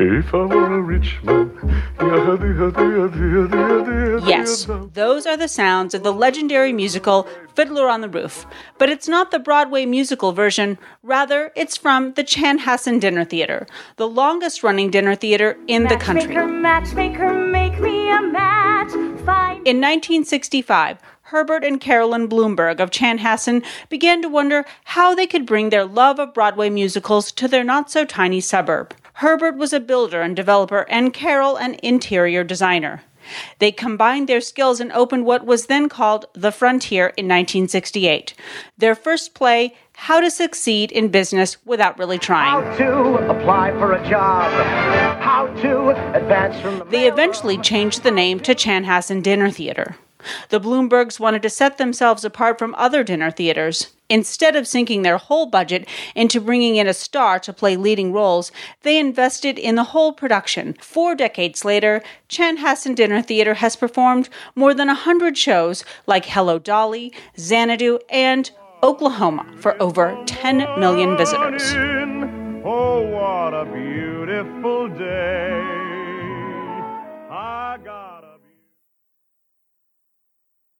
If I were a rich man. Yes, those are the sounds of the legendary musical Fiddler on the Roof. But it's not the Broadway musical version, rather, it's from the Chanhassen Dinner Theater, the longest running dinner theater in the country. Matchmaker, make me a match. Find In 1965, Herbert and Carolyn Bloomberg of Chanhassen began to wonder how they could bring their love of Broadway musicals to their not so tiny suburb. Herbert was a builder and developer, and Carol an interior designer. They combined their skills and opened what was then called The Frontier in 1968. Their first play, How to Succeed in Business Without Really Trying. How to apply for a job. How to advance from the They eventually changed the name to Chanhassen Dinner Theater. The Bloombergs wanted to set themselves apart from other dinner theaters. Instead of sinking their whole budget into bringing in a star to play leading roles, they invested in the whole production. Four decades later, Chanhassen Dinner Theater has performed more than a hundred shows like Hello Dolly, Xanadu, and Oklahoma for over 10 million visitors. Oh,